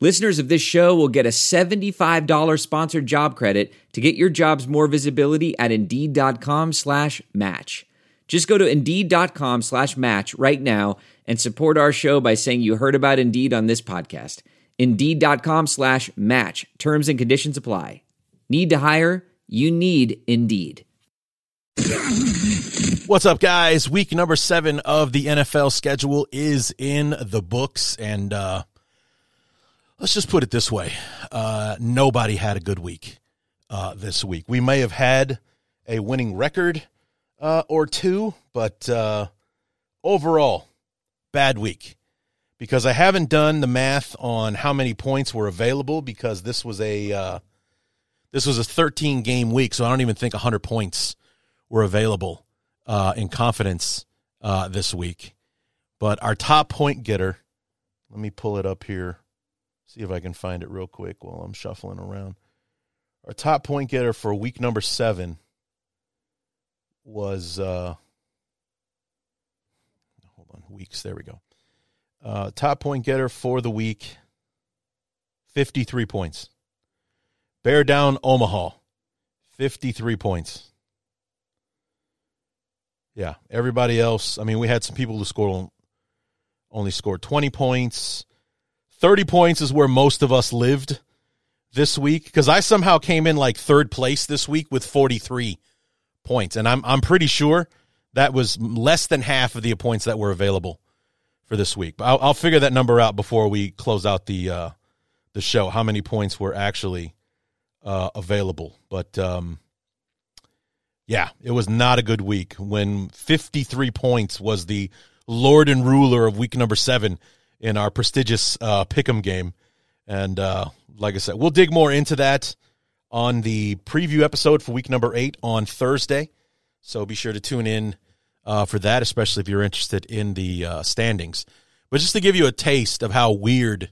Listeners of this show will get a $75 sponsored job credit to get your jobs more visibility at Indeed.com slash match. Just go to Indeed.com slash match right now and support our show by saying you heard about Indeed on this podcast. Indeed.com slash match. Terms and conditions apply. Need to hire? You need Indeed. What's up, guys? Week number seven of the NFL schedule is in the books, and uh, let's just put it this way: uh, nobody had a good week uh, this week. We may have had a winning record uh, or two, but uh, overall, bad week. Because I haven't done the math on how many points were available, because this was a uh, this was a 13 game week, so I don't even think 100 points were available uh, in confidence this week. But our top point getter, let me pull it up here, see if I can find it real quick while I'm shuffling around. Our top point getter for week number seven was, uh, hold on, weeks, there we go. Uh, top point getter for the week, 53 points. Bear down Omaha, 53 points. Yeah, everybody else. I mean, we had some people who scored only scored 20 points. 30 points is where most of us lived this week because I somehow came in like third place this week with 43 points, and I'm I'm pretty sure that was less than half of the points that were available for this week. But I'll, I'll figure that number out before we close out the uh, the show. How many points were actually uh, available? But um, yeah, it was not a good week when 53 points was the lord and ruler of week number seven in our prestigious uh, pick'em game. And uh, like I said, we'll dig more into that on the preview episode for week number eight on Thursday. So be sure to tune in uh, for that, especially if you're interested in the uh, standings. But just to give you a taste of how weird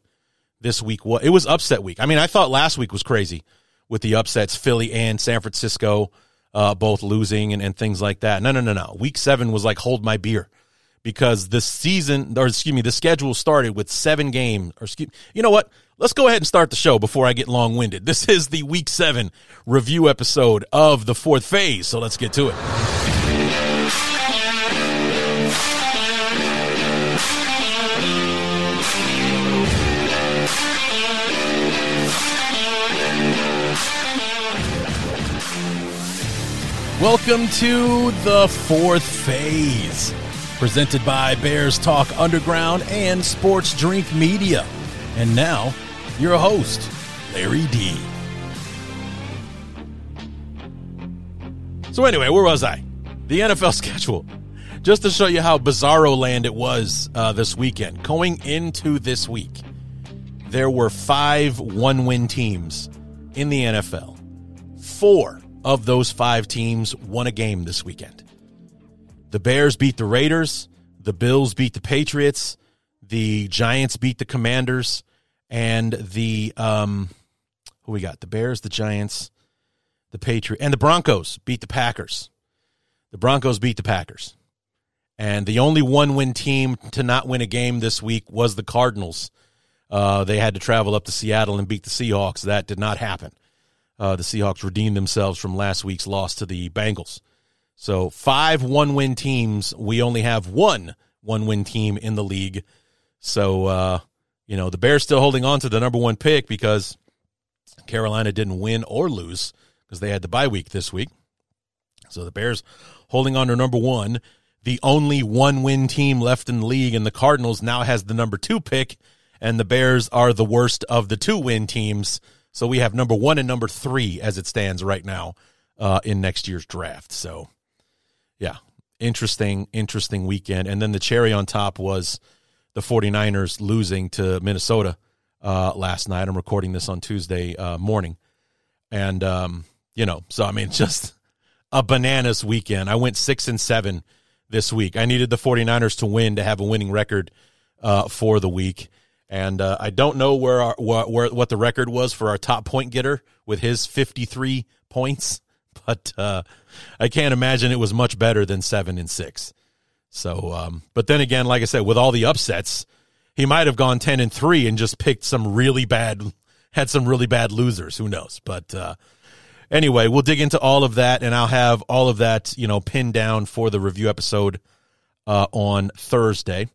this week was, it was upset week. I mean, I thought last week was crazy with the upsets, Philly and San Francisco uh, both losing and, and things like that. No, no, no, no. Week seven was like hold my beer because the season, or excuse me, the schedule started with seven games. Or excuse, you know what? Let's go ahead and start the show before I get long winded. This is the week seven review episode of the fourth phase. So let's get to it. Welcome to the fourth phase, presented by Bears Talk Underground and Sports Drink Media. And now, your host, Larry D. So, anyway, where was I? The NFL schedule. Just to show you how bizarro land it was uh, this weekend. Going into this week, there were five one win teams in the NFL. Four of those five teams won a game this weekend. The Bears beat the Raiders, the Bills beat the Patriots, the Giants beat the Commanders, and the um who we got? The Bears, the Giants, the Patriots, and the Broncos beat the Packers. The Broncos beat the Packers. And the only one win team to not win a game this week was the Cardinals. Uh, they had to travel up to Seattle and beat the Seahawks. That did not happen uh, the Seahawks redeemed themselves from last week's loss to the Bengals. So five one win teams. We only have one one win team in the league. So uh, you know the Bears still holding on to the number one pick because Carolina didn't win or lose because they had the bye week this week. So the Bears holding on to number one. The only one win team left in the league, and the Cardinals now has the number two pick, and the Bears are the worst of the two win teams. So we have number one and number three as it stands right now uh, in next year's draft. So, yeah, interesting, interesting weekend. And then the cherry on top was the 49ers losing to Minnesota uh, last night. I'm recording this on Tuesday uh, morning. And, um, you know, so I mean, just a bananas weekend. I went six and seven this week. I needed the 49ers to win to have a winning record uh, for the week. And uh, I don't know where, our, where, where what the record was for our top point getter with his 53 points, but uh, I can't imagine it was much better than seven and six. So, um, but then again, like I said, with all the upsets, he might have gone 10 and three and just picked some really bad, had some really bad losers. Who knows? But, uh, anyway, we'll dig into all of that and I'll have all of that, you know, pinned down for the review episode, uh, on Thursday.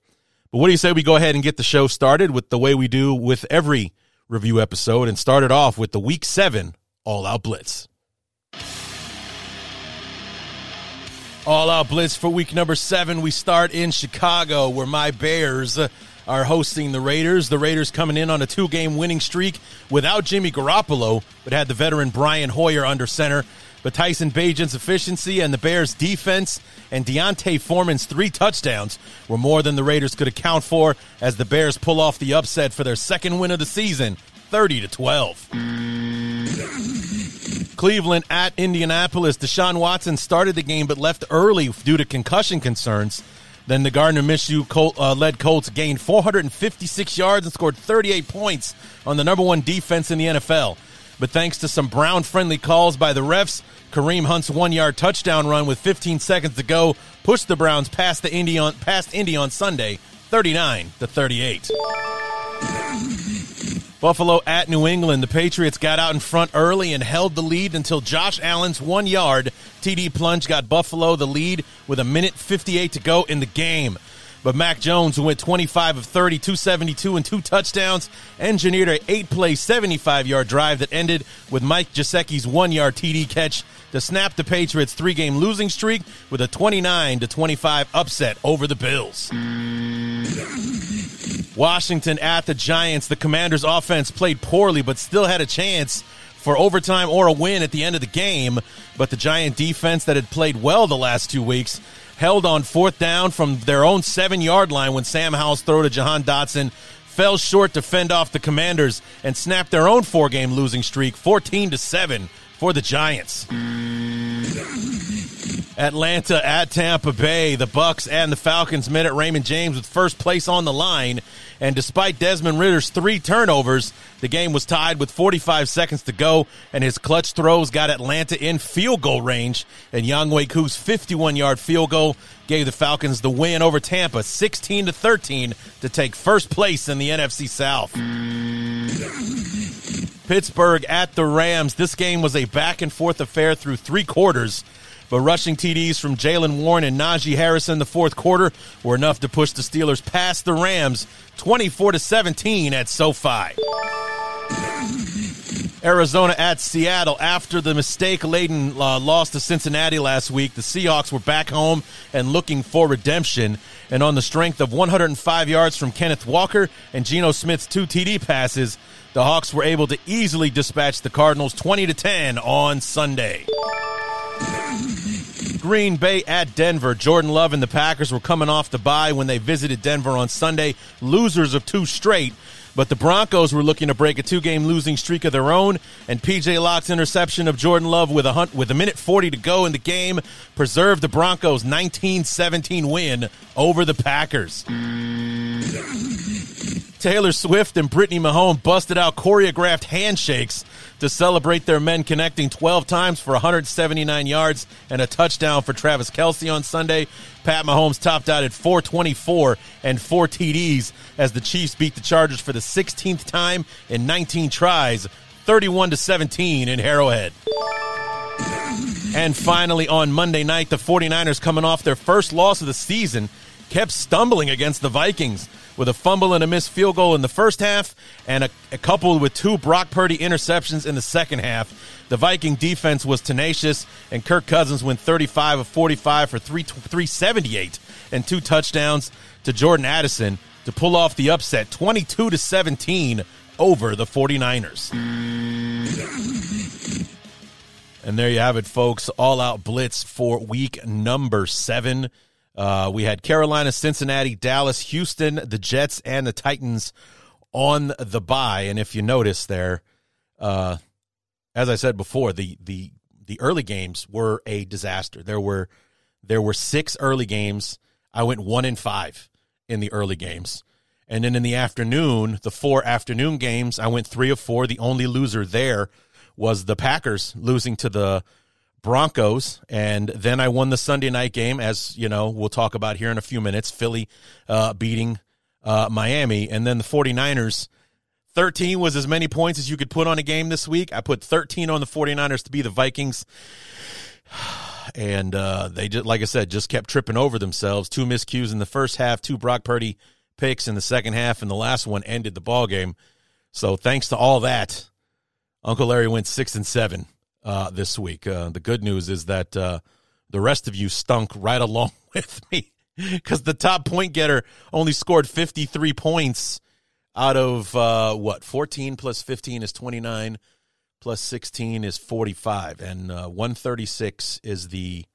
But what do you say we go ahead and get the show started with the way we do with every review episode and start it off with the week seven all out blitz. All out blitz for week number seven. We start in Chicago, where my Bears are hosting the Raiders. The Raiders coming in on a two game winning streak without Jimmy Garoppolo, but had the veteran Brian Hoyer under center. But Tyson Bagent's efficiency and the Bears' defense and D'Onta Foreman's three touchdowns were more than the Raiders could account for as the Bears pull off the upset for their second win of the season, 30 to 12. Cleveland at Indianapolis. Deshaun Watson started the game but left early due to concussion concerns. Then the Gardner Minshew Colt, uh, led Colts gained 456 yards and scored 38 points on the number one defense in the NFL. But thanks to some Brown friendly calls by the refs, Kareem Hunt's one yard touchdown run with 15 seconds to go pushed the Browns past the Indy on, past Indy on Sunday, 39 to 38. Buffalo at New England. The Patriots got out in front early and held the lead until Josh Allen's one yard TD plunge got Buffalo the lead with a minute 58 to go in the game. But Mac Jones, who went 25 of 30, 272 and two touchdowns, engineered a eight play, 75 yard drive that ended with Mike Gesicki's one yard TD catch to snap the Patriots' three game losing streak with a 29 to 25 upset over the Bills. Washington at the Giants. The Commanders' offense played poorly, but still had a chance for overtime or a win at the end of the game. But the Giant defense that had played well the last two weeks held on fourth down from their own seven yard line when Sam Howell's throw to Jahan Dotson fell short to fend off the Commanders and snapped their own four game losing streak 14 to 7 for the Giants. Atlanta at Tampa Bay. The Bucs and the Falcons met at Raymond James with first place on the line. And despite Desmond Ridder's three turnovers, the game was tied with 45 seconds to go, and his clutch throws got Atlanta in field goal range. And Younghoe Koo's 51-yard field goal gave the Falcons the win over Tampa, 16 to 13, to take first place in the NFC South. Pittsburgh at the Rams. This game was a back and forth affair through three quarters. But rushing TDs from Jaylen Warren and Najee Harris in the fourth quarter were enough to push the Steelers past the Rams 24 to 17 at SoFi. Arizona at Seattle. After the mistake laden uh, loss to Cincinnati last week, the Seahawks were back home and looking for redemption. And on the strength of 105 yards from Kenneth Walker and Geno Smith's two TD passes, the Hawks were able to easily dispatch the Cardinals 20 to 10 on Sunday. Green Bay at Denver. Jordan Love and the Packers were coming off the bye when they visited Denver on Sunday, losers of two straight. But the Broncos were looking to break a two-game losing streak of their own, and PJ Locke's interception of Jordan Love with a hunt, with a minute 40 to go in the game preserved the Broncos' 19-17 win over the Packers. Taylor Swift and Brittany Mahomes busted out choreographed handshakes to celebrate their men connecting 12 times for 179 yards and a touchdown for Travis Kelce on Sunday. Pat Mahomes topped out at 424 and four TDs as the Chiefs beat the Chargers for the 16th time in 19 tries, 31 to 17 in Arrowhead. And finally, on Monday night, the 49ers coming off their first loss of the season kept stumbling against the Vikings with a fumble and a missed field goal in the first half and a, a couple with two Brock Purdy interceptions in the second half. The Viking defense was tenacious, and Kirk Cousins went 35 of 45 for 3, 378 and two touchdowns to Jordan Addison to pull off the upset 22 to 17 over the 49ers. And there you have it, folks. All out blitz for week number seven. Uh, we had Carolina, Cincinnati, Dallas, Houston, the Jets, and the Titans on the bye. And if you notice there, uh, as I said before, the the the early games were a disaster. There were there were six early games. I went one in five in the early games. And then in the afternoon, the four afternoon games, I went three of four. The only loser there was the Packers losing to the Broncos. And then I won the Sunday night game, as you know, we'll talk about here in a few minutes. Philly uh, beating uh, Miami. And then the 49ers 13 was as many points as you could put on a game this week. I put 13 on the 49ers to be the Vikings. And uh, they just, like I said, just kept tripping over themselves. Two miscues in the first half, two Brock Purdy picks in the second half, and the last one ended the ball game. So thanks to all that, Uncle Larry went six and seven uh, this week. Uh, the good news is that uh, the rest of you stunk right along with me because the top point getter only scored 53 points out of uh, what 14 plus 15 is 29 plus 16 is 45 and uh, 136 is the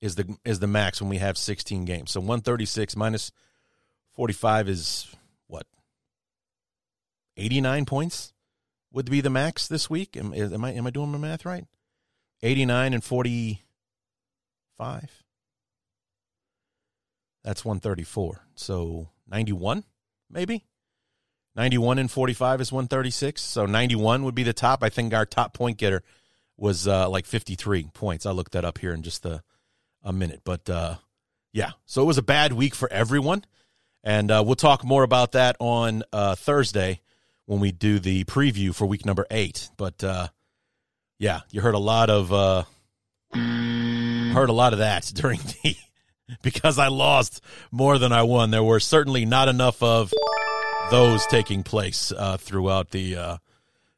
is the is the max when we have 16 games so 136 minus 45 is what 89 points would be the max this week am, am i am i doing my math right 89 and 45 that's 134 so 91 maybe. 91 and 45 is 136. So 91 would be the top. I think our top point getter was uh, like 53 points. I looked that up here in just a, a minute. But uh, yeah, so it was a bad week for everyone. And uh, we'll talk more about that on uh, Thursday when we do the preview for week number eight. But uh, yeah, you heard a lot of uh, heard a lot of that during the because I lost more than I won. There were certainly not enough of those taking place uh, throughout the uh,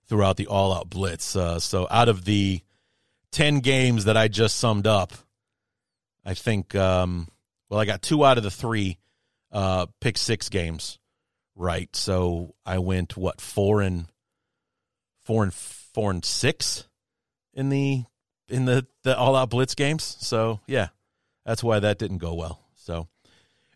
throughout the all out blitz. Uh, so out of the ten games that I just summed up, I think um, well I got two out of the three uh, pick six games right. So I went what four and four and four and six in the in the the all out blitz games. So yeah, that's why that didn't go well. So,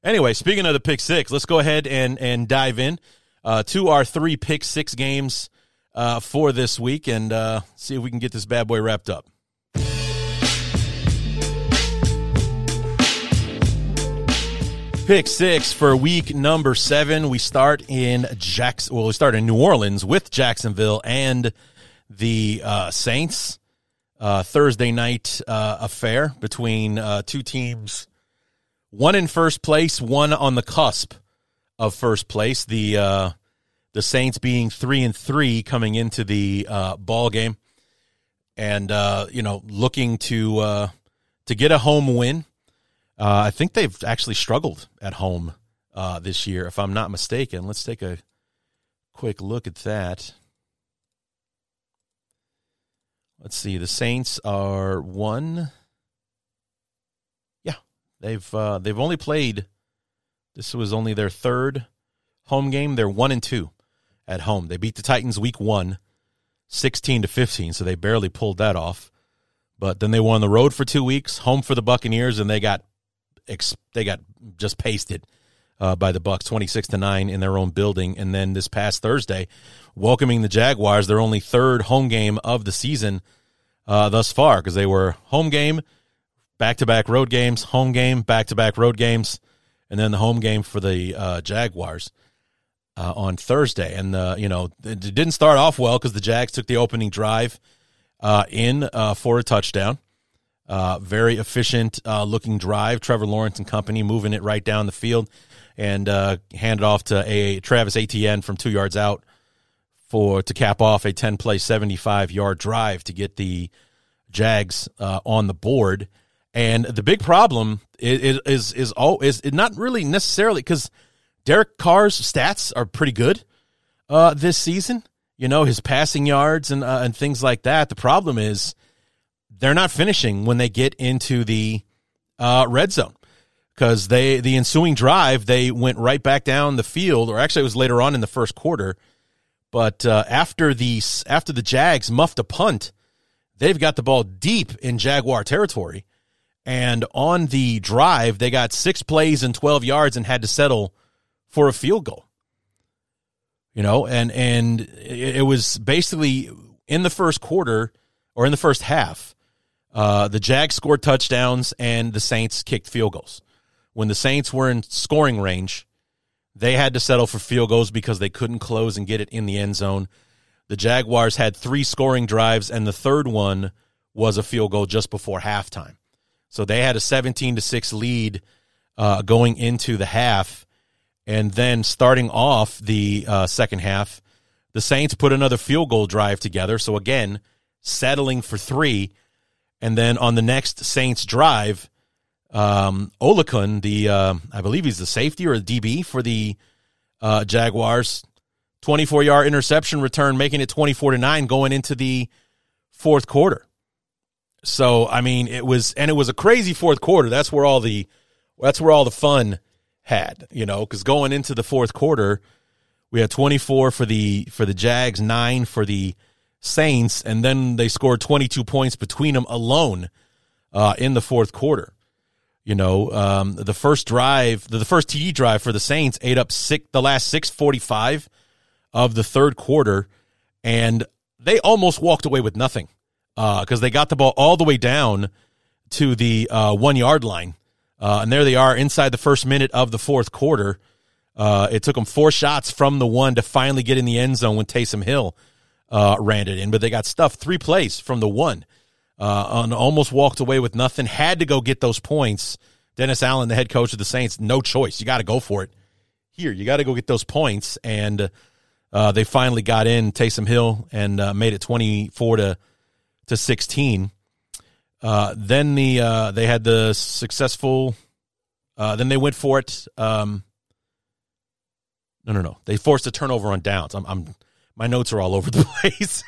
anyway, speaking of the pick six, let's go ahead and and dive in uh, to our three pick six games uh, for this week and uh, see if we can get this bad boy wrapped up. Pick six for week number seven. We start in Jackson. Well, we start in New Orleans with Jacksonville and the uh, Saints uh, Thursday night uh, affair between uh, two teams, one in first place, one on the cusp of first place. The uh, the Saints being three and three coming into the uh, ball game, and you know looking to to get a home win. I think they've actually struggled at home this year, if I'm not mistaken. Let's take a quick look at that. Let's see. The Saints are one. Yeah, they've uh, they've only played. This was only their third home game. They're one and two at home. They beat the Titans week one, 16 to 15, so they barely pulled that off. But then they were on the road for two weeks, home for the Buccaneers, and they got they got just pasted uh, by the Bucs, twenty six to nine in their own building. And then this past Thursday, welcoming the Jaguars, their only third home game of the season uh, thus far, because they were home game, back to back road games, home game, back to back road games, and then the home game for the uh, Jaguars. Uh, on Thursday, and uh, you know it didn't start off well because the Jags took the opening drive uh, in for a touchdown, very efficient looking drive. Trevor Lawrence and company moving it right down the field and uh, hand it off to a Travis Etienne from two yards out for to cap off a ten play, seventy five yard drive to get the Jags uh, on the board. And the big problem is is is, all, is not really necessarily because Derek Carr's stats are pretty good uh, this season. You know his passing yards and uh, and things like that. The problem is they're not finishing when they get into the uh, red zone because they the ensuing drive they went right back down the field, or actually it was later on in the first quarter. But uh, after the after the Jags muffed a punt, they've got the ball deep in Jaguar territory, and on the drive they got six plays and twelve yards and had to settle for a field goal. You know, and and it, it was basically in the first quarter or in the first half, uh, the Jags scored touchdowns and the Saints kicked field goals. When the Saints were in scoring range, they had to settle for field goals because they couldn't close and get it in the end zone. The Jaguars had three scoring drives, and the third one was a field goal just before halftime. So they had a 17 to 6 lead uh, going into the half. And then starting off the uh, second half, the Saints put another field goal drive together. So again, settling for three. And then on the next Saints drive, um, Oluokun, the uh, I believe he's the safety or the DB for the uh, Jaguars, 24 yard interception return, making it 24 to 9 going into the fourth quarter. So, I mean, it was, and it was a crazy fourth quarter. That's where all the, that's where all the fun had, you know, because going into the fourth quarter, we had 24 for the, for the Jags, nine for the Saints, and then they scored 22 points between them alone uh, in the fourth quarter. You know, um, the first drive, the, first TD drive for the Saints ate up six, the last 645 of the third quarter, and they almost walked away with nothing because uh, they got the ball all the way down to the uh, one yard line. Uh, and there they are inside the first minute of the fourth quarter. Uh, it took them four shots from the one to finally get in the end zone when Taysom Hill uh, ran it in, but they got stuffed three plays from the one uh, and almost walked away with nothing. Had to go get those points. Dennis Allen, the head coach of the Saints, no choice. You got to go for it. Here, you got to go get those points. And uh, they finally got in Taysom Hill and uh, made it 24 to to 16. Uh, then the uh, they had the successful. Uh, then they went for it. Um, no, no, no. They forced a turnover on downs. I'm, I'm my notes are all over the place.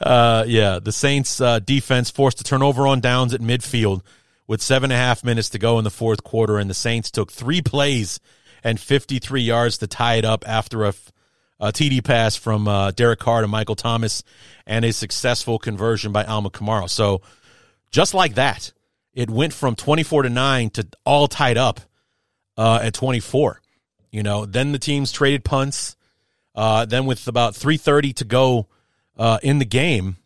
uh, yeah, the Saints uh, defense forced a turnover on downs at midfield with seven and a half minutes to go in the fourth quarter, and the Saints took three plays and 53 yards to tie it up after a a TD pass from uh, Derek Carr to Michael Thomas, and a successful conversion by Alvin Kamara. So just like that, it went from 24 to 9 to all tied up uh, at 24. You know, then the teams traded punts. Uh, then with about 3.30 to go uh, in the game,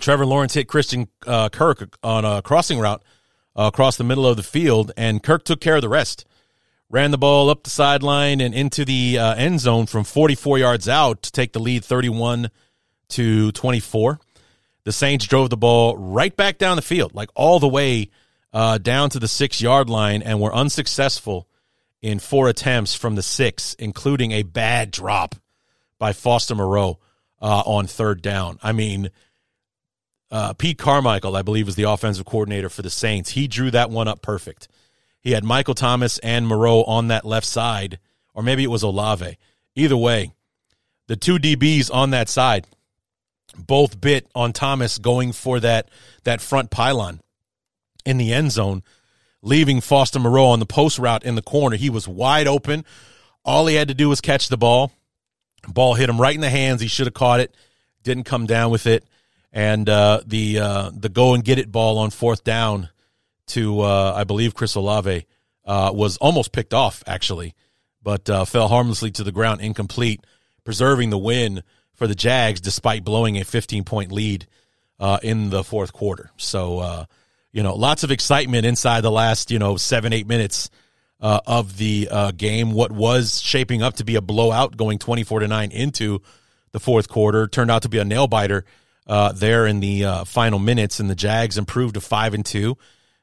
Trevor Lawrence hit Christian uh, Kirk on a crossing route uh, across the middle of the field, and Kirk took care of the rest ran the ball up the sideline and into the uh, end zone from 44 yards out to take the lead 31 to 24. The Saints drove the ball right back down the field, like all the way uh, down to the six yard line, and were unsuccessful in four attempts from the six, including a bad drop by Foster Moreau uh, on third down. I mean, uh, Pete Carmichael, I believe, is the offensive coordinator for the Saints. He drew that one up perfect. He had Michael Thomas and Moreau on that left side, or maybe it was Olave. Either way, the two DBs on that side both bit on Thomas going for that that front pylon in the end zone, leaving Foster Moreau on the post route in the corner. He was wide open. All he had to do was catch the ball. Ball hit him right in the hands. He should have caught it. Didn't come down with it. And uh, the uh, the go and get it ball on fourth down to, uh, I believe, Chris Olave uh, was almost picked off, actually, but uh, fell harmlessly to the ground, incomplete, preserving the win for the Jags despite blowing a 15 point lead uh, in the fourth quarter. So, you know, lots of excitement inside the last, you know, seven, eight minutes uh, of the game. What was shaping up to be a blowout going 24 to 9 into the fourth quarter turned out to be a nail biter. there in the final minutes, and the Jags improved to five and two.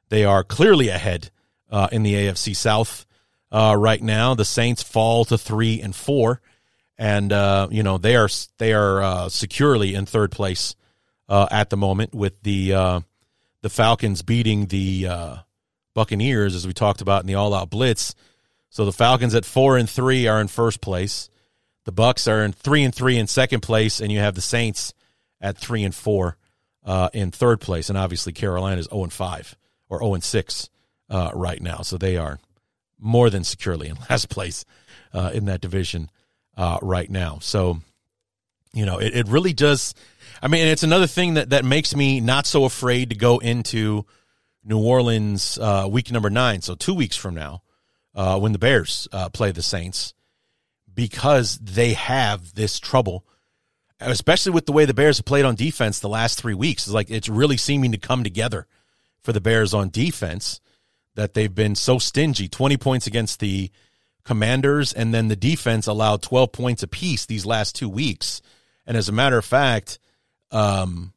They are clearly ahead uh, in the AFC South uh, right now. The Saints fall to three and four, and uh, you know they are they are uh, securely in third place uh, at the moment with the uh, the Falcons beating the Buccaneers as we talked about in the All Out Blitz. So the Falcons at four and three are in first place. The Bucs are in three and three in second place, and you have the Saints at three and four in third place, and obviously Carolina is zero and five or 0 and 6 uh, right now. So they are more than securely in last place uh, in that division uh, right now. So, you know, it, it really does. I mean, it's another thing that, that makes me not so afraid to go into New Orleans uh, week number nine. So, two weeks from now, uh, when the Bears uh, play the Saints, because they have this trouble especially with the way the Bears have played on defense the last three weeks. It's like it's really seeming to come together for the Bears on defense that they've been so stingy 20 points against the Commanders, and then the defense allowed 12 points apiece these last two weeks. And as a matter of fact, um,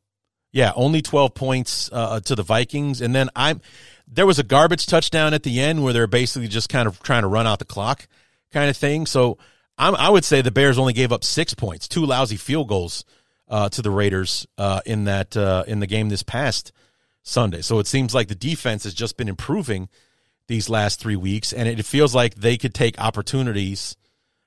yeah, only 12 points uh, to the Vikings. And then I'm there was a garbage touchdown at the end where they're basically just kind of trying to run out the clock kind of thing. So I'm, i would say the Bears only gave up six points, two lousy field goals uh, to the Raiders uh, in that uh, in the game this past Sunday. So it seems like the defense has just been improving these last three weeks, and it feels like they could take opportunities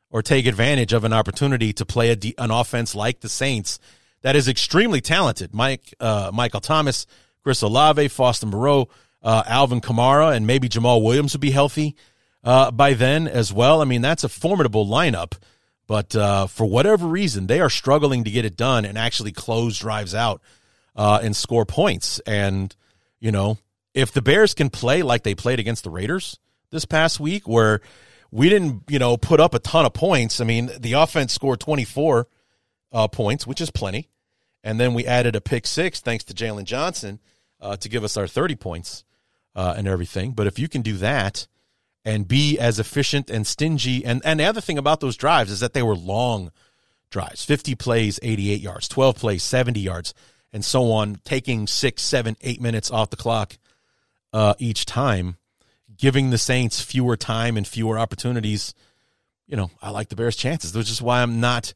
or take advantage of an opportunity to play a, an offense like the Saints that is extremely talented. Mike uh, Michael Thomas, Chris Olave, Foster Moreau, uh, Alvin Kamara, and maybe Jamaal Williams would be healthy uh, by then as well. I mean, that's a formidable lineup. But uh, for whatever reason, they are struggling to get it done and actually close drives out uh, and score points. And, you know, if the Bears can play like they played against the Raiders this past week, where we didn't, you know, put up a ton of points. I mean, the offense scored 24 uh, points, which is plenty. And then we added a pick six thanks to Jaylon Johnson uh, to give us our 30 points uh, and everything. But if you can do that and be as efficient and stingy, and, and the other thing about those drives is that they were long drives 50 plays, 88 yards, 12 plays, 70 yards, and so on, taking six, seven, eight minutes off the clock uh, each time, giving the Saints fewer time and fewer opportunities. You know, I like the Bears' chances, which is why I'm not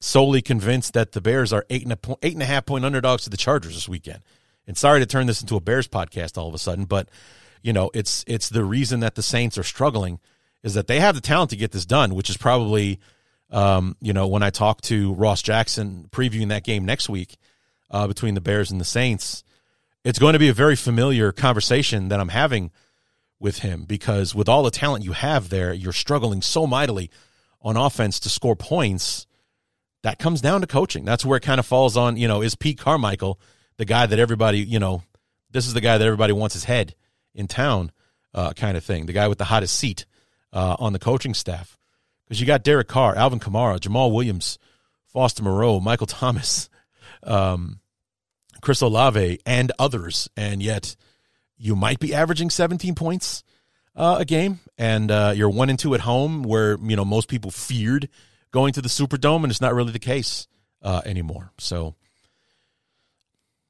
solely convinced that the Bears are eight and a, eight and a half point underdogs to the Chargers this weekend. And sorry to turn this into a Bears podcast all of a sudden, but you know, it's it's the reason that the Saints are struggling is that they have the talent to get this done, which is probably um, you know, when I talk to Ross Jackson previewing that game next week uh, between the Bears and the Saints, it's going to be a very familiar conversation that I'm having with him because with all the talent you have there, you're struggling so mightily on offense to score points. That comes down to coaching. That's where it kind of falls on, you know, is Pete Carmichael the guy that everybody, you know, this is the guy that everybody wants his head in town, uh, kind of thing. The guy with the hottest seat uh, on the coaching staff. Because you got Derek Carr, Alvin Kamara, Jamaal Williams, Foster Moreau, Michael Thomas, um, Chris Olave, and others. And yet you might be averaging 17 points uh, a game. And uh, you're one and two at home where, you know, most people feared going to the Superdome. And it's not really the case uh, anymore. So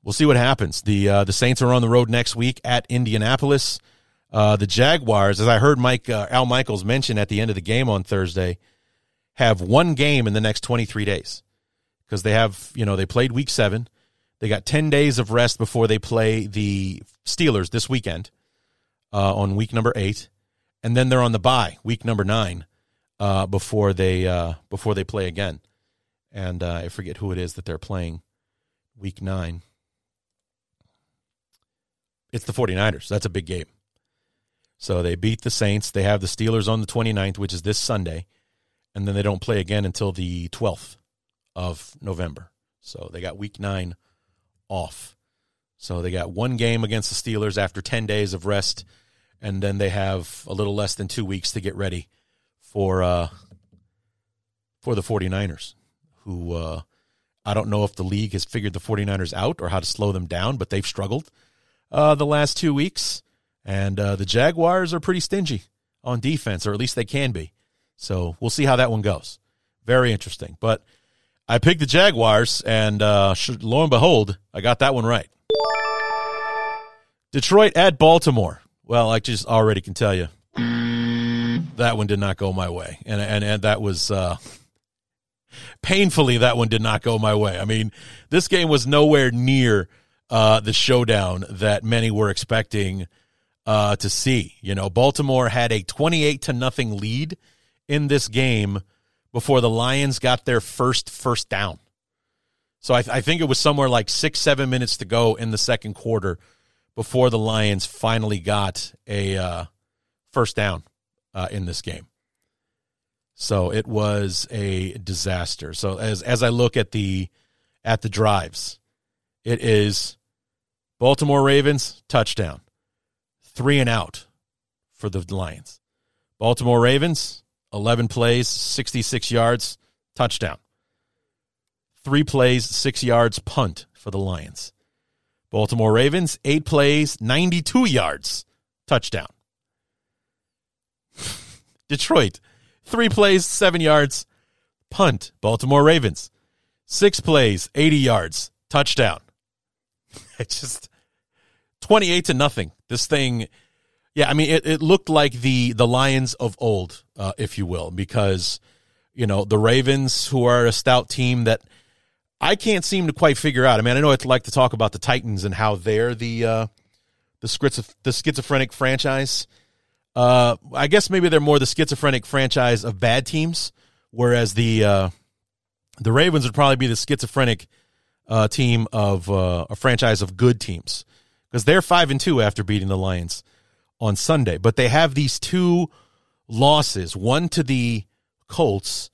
we'll see what happens. The uh, the Saints are on the road next week at Indianapolis. Uh, the Jaguars, as I heard Mike uh, Al Michaels mention at the end of the game on Thursday, have one game in the next 23 days because they have you know they played Week Seven. They got 10 days of rest before they play the Steelers this weekend uh, on week number eight, and then they're on the bye week number nine uh, before they uh, before they play again. And I forget who it is that they're playing week nine. It's the 49ers. That's a big game. So they beat the Saints. They have the Steelers on the 29th, which is this Sunday. And then they don't play again until the 12th of November. So they got week nine off. So they got one game against the Steelers after 10 days of rest. And then they have a little less than two weeks to get ready for uh, for the 49ers, who uh, I don't know if the league has figured the 49ers out or how to slow them down, but they've struggled uh, the last two weeks, and uh, the Jaguars are pretty stingy on defense, or at least they can be. So we'll see how that one goes. Very interesting. But I picked the Jaguars, and uh, lo and behold, I got that one right. Detroit at Baltimore. Well, I just already can tell you that one did not go my way, and and and that was uh, painfully that one did not go my way. I mean, this game was nowhere near uh, the showdown that many were expecting uh, to see. You know, Baltimore had a 28 to nothing lead in this game before the Lions got their first first down. So I, th- I think it was somewhere like six, seven minutes to go in the second quarter before the Lions finally got a uh, first down uh, in this game. So it was a disaster. So as as I look at the at the drives, it is Baltimore Ravens, touchdown. Three and out for the Lions. Baltimore Ravens, 11 plays, 66 yards, touchdown. three plays, six yards, punt for the Lions. Baltimore Ravens, eight plays, 92 yards, touchdown. Detroit, three plays, seven yards, punt. Baltimore Ravens, six plays, 80 yards, touchdown. It's just 28 to nothing. This thing, yeah, I mean, it, it looked like the, the Lions of old, uh, if you will, because, you know, the Ravens, who are a stout team that I can't seem to quite figure out. I mean, I know I'd like to talk about the Titans and how they're the, uh, the, schizoph- the schizophrenic franchise. Uh, I guess maybe they're more the schizophrenic franchise of bad teams, whereas the uh, the Ravens would probably be the schizophrenic uh, team of uh, a franchise of good teams because they're five and two after beating the Lions on Sunday. But they have these two losses: one to the Colts,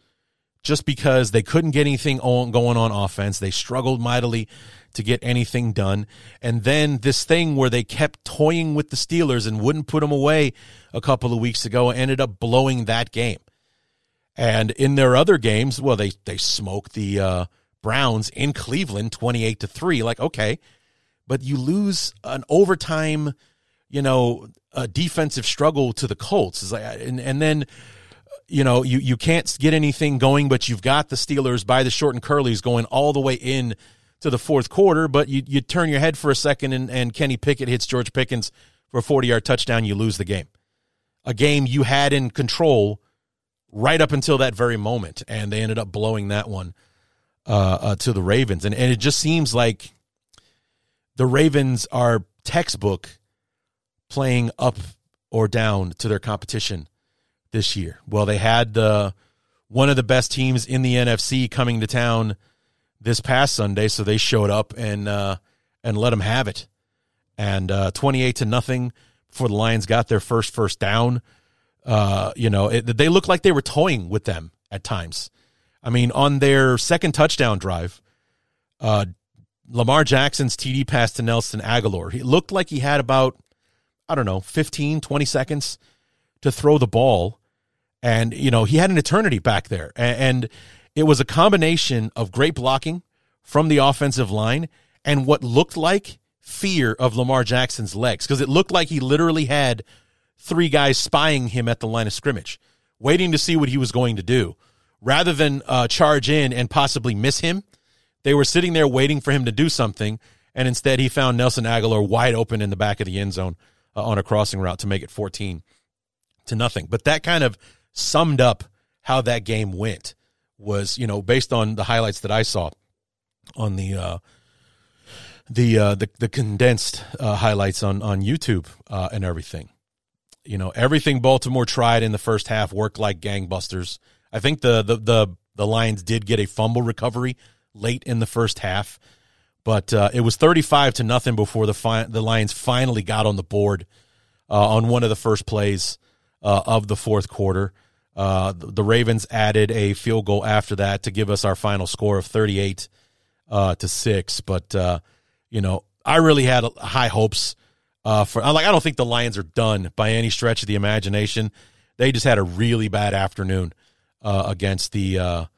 just because they couldn't get anything on, going on offense. They struggled mightily to get anything done, and then this thing where they kept toying with the Steelers and wouldn't put them away a couple of weeks ago ended up blowing that game. And in their other games, well, they they smoked the uh, Browns in Cleveland, twenty eight to three. Like, okay, but you lose an overtime, you know, a defensive struggle to the Colts. Is like, and and then, you know, you you can't get anything going, but you've got the Steelers by the short and curlies going all the way in to the fourth quarter. But you you turn your head for a second, and and Kenny Pickett hits George Pickens for a forty yard touchdown. You lose the game, a game you had in control right up until that very moment, and they ended up blowing that one uh, uh, to the Ravens. And and it just seems like the Ravens are textbook playing up or down to their competition this year. Well, they had uh, one of the best teams in the NFC coming to town this past Sunday, so they showed up and uh, and let them have it. And uh, twenty eight to nothing before the Lions got their first first down. Uh, you know, it, they looked like they were toying with them at times. I mean, on their second touchdown drive, uh, Lamar Jackson's TD pass to Nelson Agholor. he looked like he had about, I don't know, 15, 20 seconds to throw the ball. And, you know, he had an eternity back there. And, and it was a combination of great blocking from the offensive line and what looked like fear of Lamar Jackson's legs because it looked like he literally had – three guys spying him at the line of scrimmage, waiting to see what he was going to do. Rather than uh, charge in and possibly miss him, they were sitting there waiting for him to do something, and instead he found Nelson Agholor wide open in the back of the end zone uh, on a crossing route to make it 14 to nothing. But that kind of summed up how that game went. Was you know based on the highlights that I saw on the uh, the uh, the the condensed uh, highlights on on YouTube uh, and everything. You know, everything Baltimore tried in the first half worked like gangbusters. I think the the the, the Lions did get a fumble recovery late in the first half, but uh, it was 35 to nothing before the fi- the Lions finally got on the board uh, on one of the first plays uh, of the fourth quarter. Uh, the, Ravens added a field goal after that to give us our final score of 38 uh, to 6, but uh, you know, I really had high hopes uh, for like, I don't think the Lions are done by any stretch of the imagination. They just had a really bad afternoon uh, against the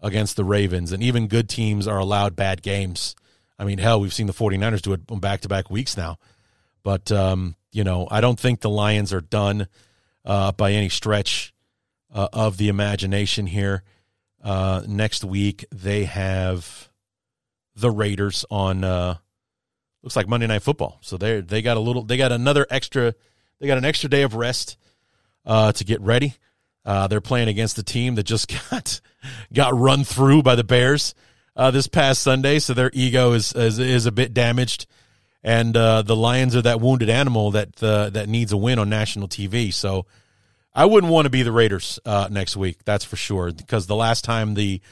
against the Ravens, and even good teams are allowed bad games. I mean, hell, we've seen the 49ers do it back to back weeks now. But um, you know, I don't think the Lions are done by any stretch uh, of the imagination here. Uh, next week they have the Raiders on uh, looks like Monday Night Football. So they they got a little they got another extra they got an extra day of rest uh, to get ready. Uh, they're playing against the team that just got got run through by the Bears uh, this past Sunday, so their ego is is, is a bit damaged. And uh, the Lions are that wounded animal that uh, that needs a win on national TV. So I wouldn't want to be the Raiders uh, next week. That's for sure. Because the last time the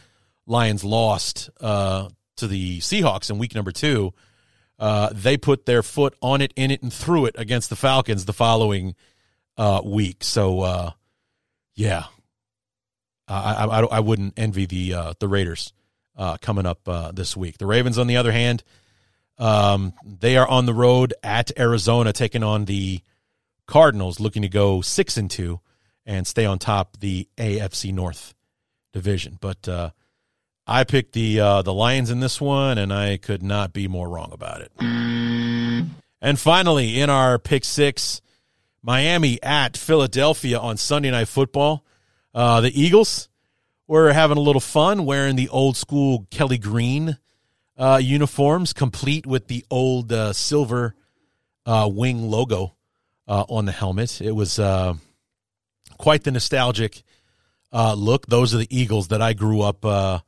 Lions lost to the Seahawks in week number two, uh, they put their foot on it, in it, and through it against the Falcons the following uh, week. So, uh, yeah, I, I, I wouldn't envy the uh, the Raiders uh, coming up this week. The Ravens, on the other hand, um, they are on the road at Arizona, taking on the Cardinals, looking to go six and two and stay on top the AFC North division. But I picked the uh, the Lions in this one, and I could not be more wrong about it. And finally, in our pick six, Miami at Philadelphia on Sunday Night Football. Uh, the Eagles were having a little fun wearing the old school Kelly Green uh, uniforms, complete with the old uh, silver uh, wing logo uh, on the helmet. It was uh, quite the nostalgic look. Those are the Eagles that I grew up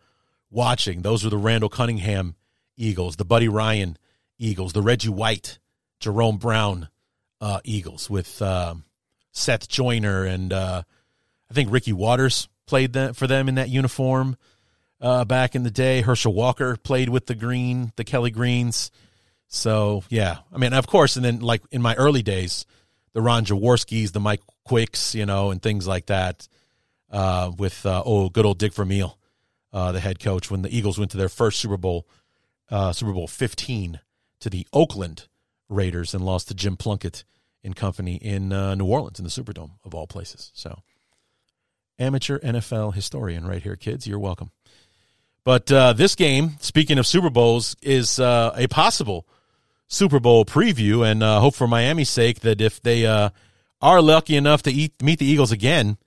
watching. Those were the Randall Cunningham Eagles, the Buddy Ryan Eagles, the Reggie White, Jerome Brown uh, Eagles with uh, Seth Joyner and uh, I think Ricky Watters played that for them in that uniform uh, back in the day. Herschel Walker played with the green, the Kelly Greens. So yeah, I mean, of course, and then like in my early days, the Ron Jaworskis, the Mike Quicks, you know, and things like that. Uh, with uh, oh, good old Dick Vermeil uh, the head coach, when the Eagles went to their first Super Bowl, uh, Super Bowl 15, to the Oakland Raiders and lost to Jim Plunkett and company in uh, New Orleans in the Superdome, of all places. So, amateur NFL historian right here, kids. You're welcome. But uh, this game, speaking of Super Bowls, is uh, a possible Super Bowl preview, and uh, hope for Miami's sake that if they uh, are lucky enough to eat, meet the Eagles again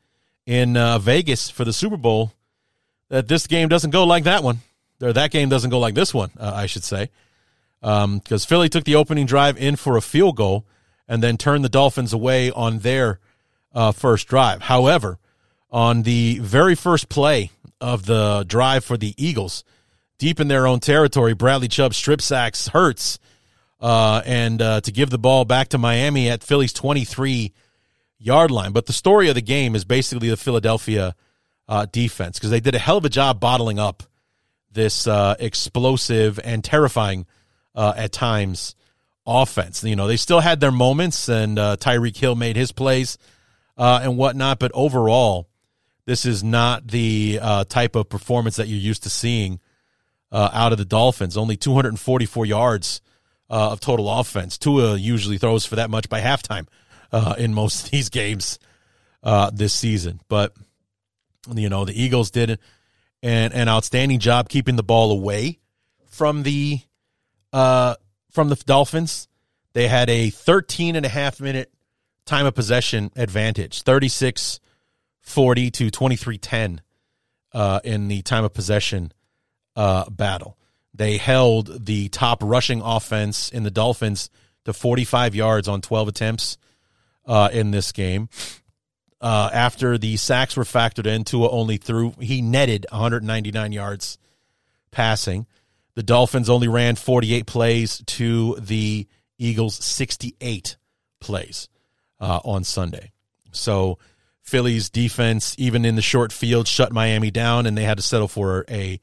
in uh, Vegas for the Super Bowl, that this game doesn't go like that one, or that game doesn't go like this one, uh, I should say, because um, Philly took the opening drive in for a field goal and then turned the Dolphins away on their uh, first drive. However, on the very first play of the drive for the Eagles, deep in their own territory, Bradley Chubb strip sacks Hurts, uh, and uh, to give the ball back to Miami at Philly's 23 yard line. But the story of the game is basically the Philadelphia uh, defense because they did a hell of a job bottling up this uh, explosive and terrifying uh, at times offense. You know, they still had their moments, and uh, Tyreek Hill made his plays and whatnot, but overall, this is not the type of performance that you're used to seeing out of the Dolphins. Only 244 yards of total offense. Tua usually throws for that much by halftime in most of these games this season, but you know, the Eagles did an, an outstanding job keeping the ball away from the uh, from the Dolphins. They had a 13 and a half minute time of possession advantage, 36 40 to 23 10 uh, in the time of possession uh, battle. They held the top rushing offense in the Dolphins to 45 yards on 12 attempts uh, in this game uh, after the sacks were factored in. Tua only threw, he netted 199 yards passing. The Dolphins only ran 48 plays to the Eagles' 68 plays uh, on Sunday. So Philly's defense, even in the short field, shut Miami down, and they had to settle for a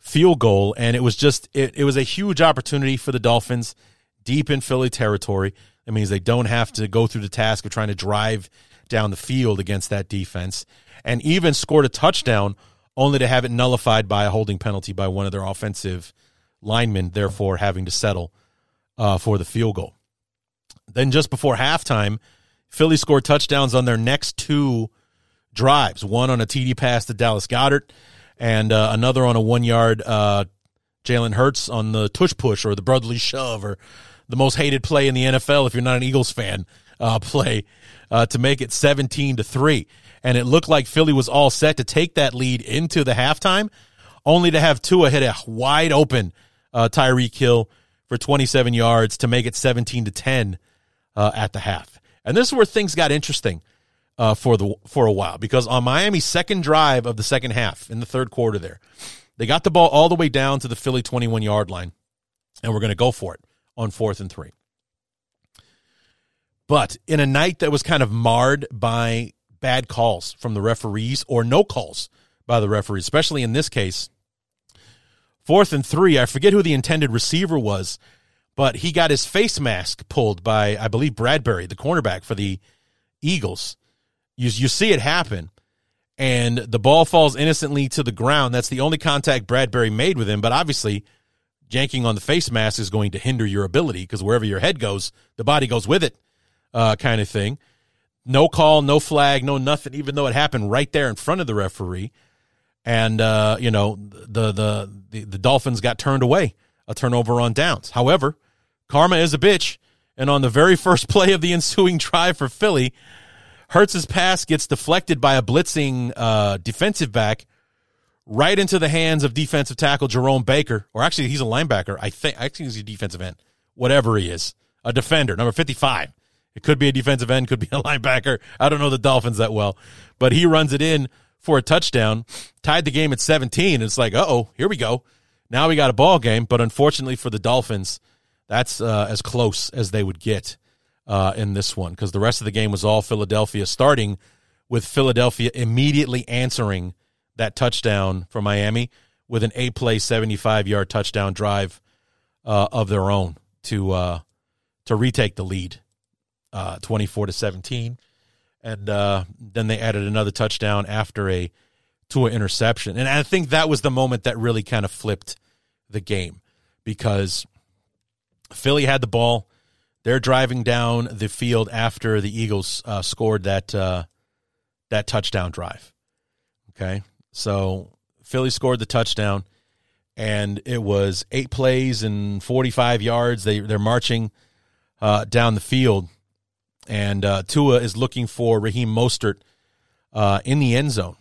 field goal. And it was just, it, it was a huge opportunity for the Dolphins deep in Philly territory. That means they don't have to go through the task of trying to drive down the field against that defense and even scored a touchdown only to have it nullified by a holding penalty by one of their offensive linemen, therefore having to settle uh, for the field goal. Then just before halftime, Philly scored touchdowns on their next two drives one on a TD pass to Dallas Goedert and uh, another on a one yard uh, Jalen Hurts on the tush push or the brotherly shove or the most hated play in the NFL if you're not an Eagles fan uh, play uh, to make it 17 to 3. And it looked like Philly was all set to take that lead into the halftime, only to have Tua hit a wide open uh, Tyreek Hill for 27 yards to make it 17 to 10 uh, at the half. And this is where things got interesting uh, for the for a while because on Miami's second drive of the second half in the third quarter, there they got the ball all the way down to the Philly 21 yard line, and we're going to go for it on fourth and three. But in a night that was kind of marred by bad calls from the referees or no calls by the referees, especially in this case, fourth and three, I forget who the intended receiver was, but he got his face mask pulled by, I believe, Bradberry, the cornerback for the Eagles. You, you see it happen, and the ball falls innocently to the ground. That's the only contact Bradberry made with him, but obviously, janking on the face mask is going to hinder your ability because wherever your head goes, the body goes with it uh, kind of thing. No call, no flag, no nothing, even though it happened right there in front of the referee. and uh, you know the, the the the Dolphins got turned away a turnover on downs. However, karma is a bitch, and on the very first play of the ensuing drive for Philly, Hurts's pass gets deflected by a blitzing uh, defensive back right into the hands of defensive tackle Jerome Baker, or actually he's a linebacker. I think actually he's a defensive end, whatever he is, a defender, number fifty-five. It could be a defensive end, could be a linebacker. I don't know the Dolphins that well, but he runs it in for a touchdown, tied the game at 17. It's like, oh, here we go. Now we got a ball game, but unfortunately for the Dolphins, that's uh, as close as they would get uh, in this one because the rest of the game was all Philadelphia, starting with Philadelphia immediately answering that touchdown for Miami with an eight play, 75 yard touchdown drive uh, of their own to uh, to retake the lead, uh, 24 to 17 and uh, then they added another touchdown after a Tua interception. And I think that was the moment that really kind of flipped the game because Philly had the ball. They're driving down the field after the Eagles uh, scored that uh, that touchdown drive. Okay, so Philly scored the touchdown, and it was eight plays and forty five yards. They they're marching uh, down the field and uh, Tua is looking for Raheem Mostert uh, in the end zone,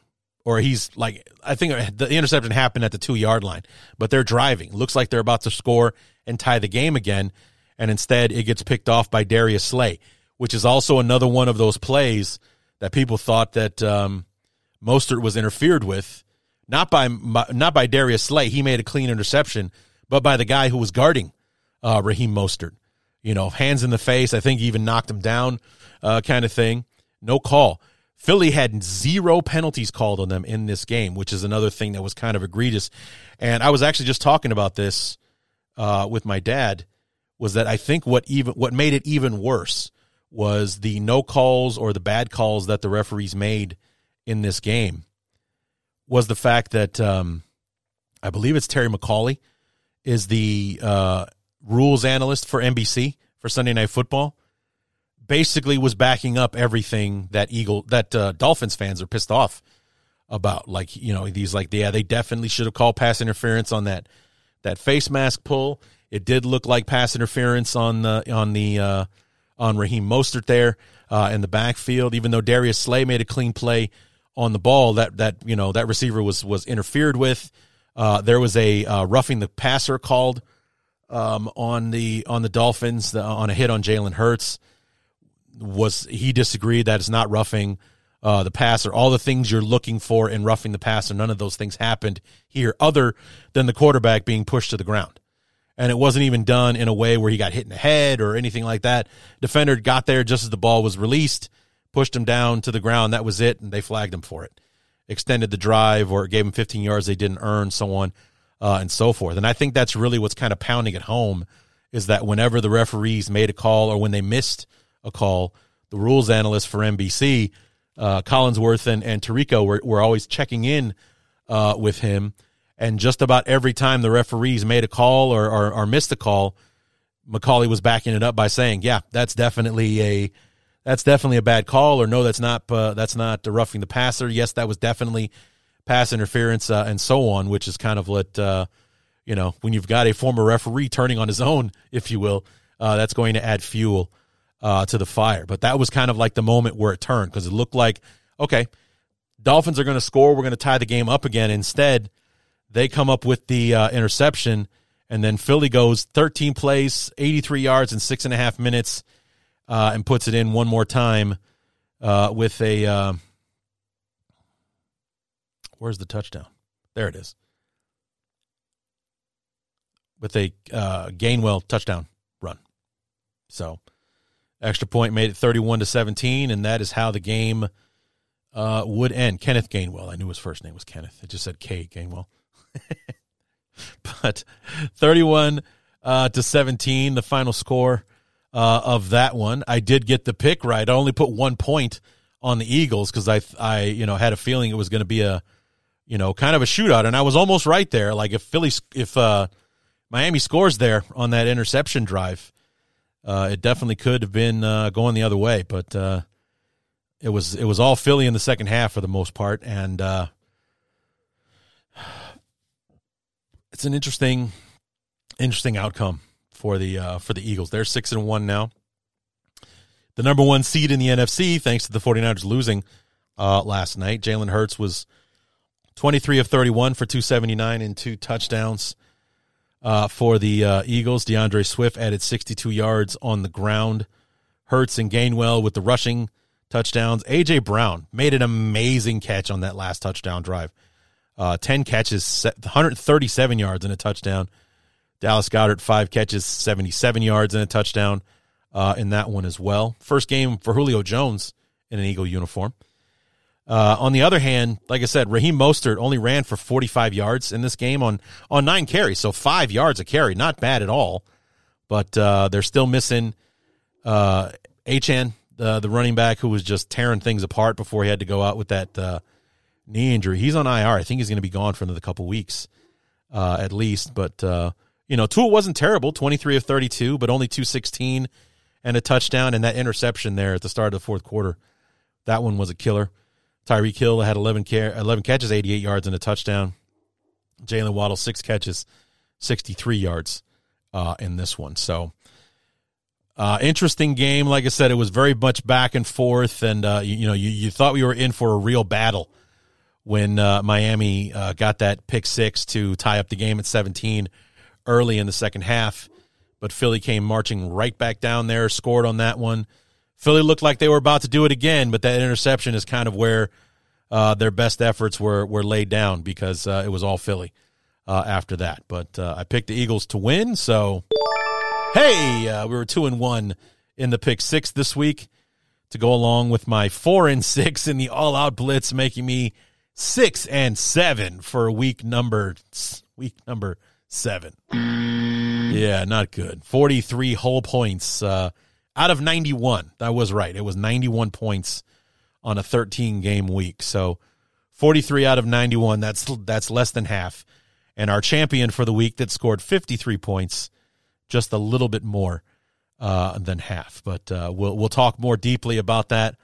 or he's like I think the interception happened at the two yard line, but they're driving. Looks like they're about to score and tie the game again, and instead it gets picked off by Darius Slay, which is also another one of those plays that people thought that um, Mostert was interfered with, not by not by Darius Slay. He made a clean interception, but by the guy who was guarding uh, Raheem Mostert you know, hands in the face. I think he even knocked him down, uh, kind of thing. No call. Philly had zero penalties called on them in this game, which is another thing that was kind of egregious. And I was actually just talking about this uh, with my dad. Was that I think what even what made it even worse was the no calls or the bad calls that the referees made in this game was the fact that um, I believe it's Terry McAulay is the uh, rules analyst for NBC for Sunday Night Football, basically was backing up everything that Eagle that uh, Dolphins fans are pissed off about. Like you know, these like, yeah, they definitely should have called pass interference on that that face mask pull. It did look like pass interference on the on the uh, on Raheem Mostert there uh, in the backfield. Even though Darius Slay made a clean play on the ball, that that you know that receiver was was interfered with. Uh, there was a uh, roughing the passer called um, on the on the Dolphins the, on a hit on Jalen Hurts. Was he disagreed that it's not roughing uh, the passer? All the things you're looking for in roughing the passer, none of those things happened here, other than the quarterback being pushed to the ground. And it wasn't even done in a way where he got hit in the head or anything like that. Defender got there just as the ball was released, pushed him down to the ground. That was it, and they flagged him for it. Extended the drive or gave him 15 yards they didn't earn, so on uh, and so forth. And I think that's really what's kind of pounding it home is that whenever the referees made a call or when they missed a call, the rules analyst for NBC, uh, Collinsworth and, and were, were always checking in uh, with him. And just about every time the referees made a call or, or, or missed a call, McAulay was backing it up by saying, "Yeah, that's definitely a that's definitely a bad call," or "No, that's not uh, that's not roughing the passer." Yes, that was definitely pass interference uh, and so on, which is kind of what uh, you know when you've got a former referee turning on his own, if you will, uh, that's going to add fuel uh, to the fire. But that was kind of like the moment where it turned because it looked like okay, Dolphins are going to score, we're going to tie the game up again. Instead, they come up with the uh, interception, and then Philly goes 13 plays, 83 yards in six and a half minutes, uh, and puts it in one more time with a Where's the touchdown? There it is. With a uh, Gainwell touchdown run. So, extra point made it 31 to 17, and that is how the game uh, would end. Kenneth Gainwell. I knew his first name was Kenneth. It just said K Gainwell. but 31 uh, to 17, the final score uh, of that one. I did get the pick right. I only put one point on the Eagles because I, I, you know, had a feeling it was going to be a you know, kind of a shootout. And I was almost right there. Like if Philly, if uh, Miami scores there on that interception drive, uh, it definitely could have been uh, going the other way. But uh, it was it was all Philly in the second half for the most part, and uh, it's an interesting, interesting outcome for the uh, for the Eagles. They're six and one now. The number one seed in the NFC, thanks to the 49ers losing uh, last night. Jalen Hurts was 23 of 31 for 279 and two touchdowns uh, for the uh, Eagles. D'Andre Swift added 62 yards on the ground. Hurts and Gainwell with the rushing touchdowns. A.J. Brown made an amazing catch on that last touchdown drive. Uh, 10 catches, 137 yards and a touchdown. Dallas Goedert, five catches, 77 yards and a touchdown uh, in that one as well. First game for Julio Jones in an Eagle uniform. Uh, on the other hand, like I said, Raheem Mostert only ran for 45 yards in this game on on nine carries, so five yards a carry, not bad at all. But uh, they're still missing uh, Achane, the the running back who was just tearing things apart before he had to go out with that uh, knee injury. He's on IR. I think he's going to be gone for another couple weeks uh, at least. But uh, you know, Tua wasn't terrible, 23 of 32, but only 216 and a touchdown, and that interception there at the start of the fourth quarter, that one was a killer. Tyreek Hill had 11, care, 11 catches, 88 yards, and a touchdown. Jaylen Waddle, six catches, 63 yards uh, in this one. So, uh, interesting game. Like I said, it was very much back and forth, and uh, you, you, know, you, you thought we were in for a real battle when uh, Miami uh, got that pick six to tie up the game at 17 early in the second half. But Philly came marching right back down there, scored on that one. Philly looked like they were about to do it again, but that interception is kind of where uh, their best efforts were were laid down because uh, it was all Philly uh, after that. But uh, I picked the Eagles to win, so hey, we were two and one in the pick six this week to go along with my four and six in the all out blitz, making me six and seven for week number week number seven. Yeah, not good. Forty three whole points. Uh, out of 91. That was right. It was 91 points on a 13 game week. So 43 out of 91. That's that's less than half. And our champion for the week that scored 53 points, just a little bit more uh, than half. But uh, we'll we'll talk more deeply about that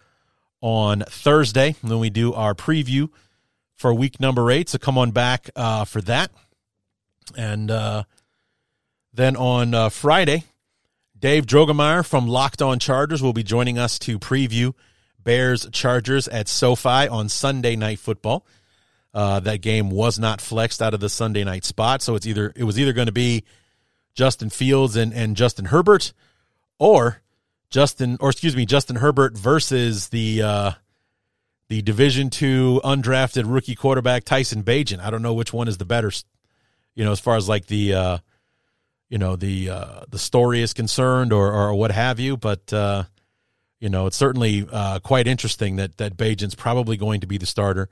on Thursday when we do our preview for week number eight. So come on back uh, for that. And uh, then on uh, Friday, Dave Drogemeyer from Locked On Chargers will be joining us to preview Bears Chargers at SoFi on Sunday Night Football. Uh, that game was not flexed out of the Sunday night spot, so it's either it was either going to be Justin Fields and, and Justin Herbert, or Justin or excuse me Justin Herbert versus the uh, the Division two undrafted rookie quarterback Tyson Bagent. I don't know which one is the better, you know, as far as like the uh, you know the uh, the story is concerned or or what have you. But uh, you know it's certainly uh, quite interesting that that Bagent's probably going to be the starter.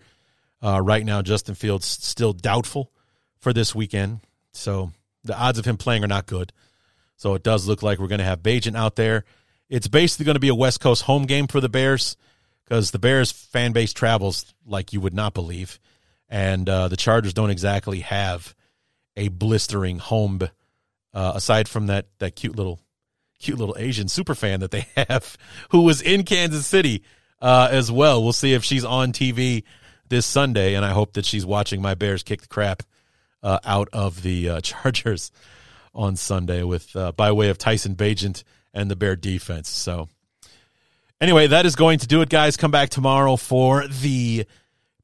Uh, right now, Justin Fields still doubtful for this weekend, so the odds of him playing are not good. So it does look like we're going to have Bagent out there. It's basically going to be a West Coast home game for the Bears because the Bears fan base travels like you would not believe, and uh, the Chargers don't exactly have a blistering home uh, aside from that that cute little cute little Asian super fan that they have who was in Kansas City uh, as well. We'll see if she's on TV this Sunday, and I hope that she's watching my Bears kick the crap uh, out of the uh, Chargers on Sunday with uh, by way of Tyson Bagent and the Bear defense. So anyway, that is going to do it, guys. Come back tomorrow for the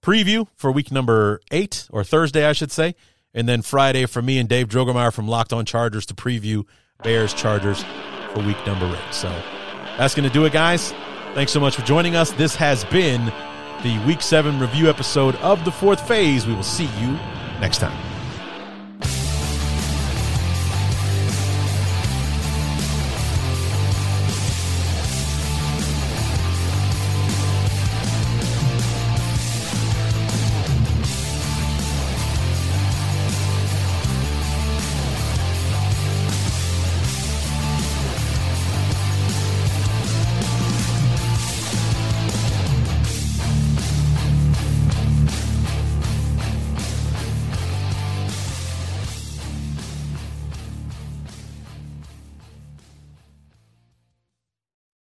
preview for week number eight or Thursday, I should say. And then Friday for me and Dave Drogemeyer from Locked On Chargers to preview Bears Chargers for week number eight. So that's going to do it, guys. Thanks so much for joining us. This has been the week seven review episode of the fourth phase. We will see you next time.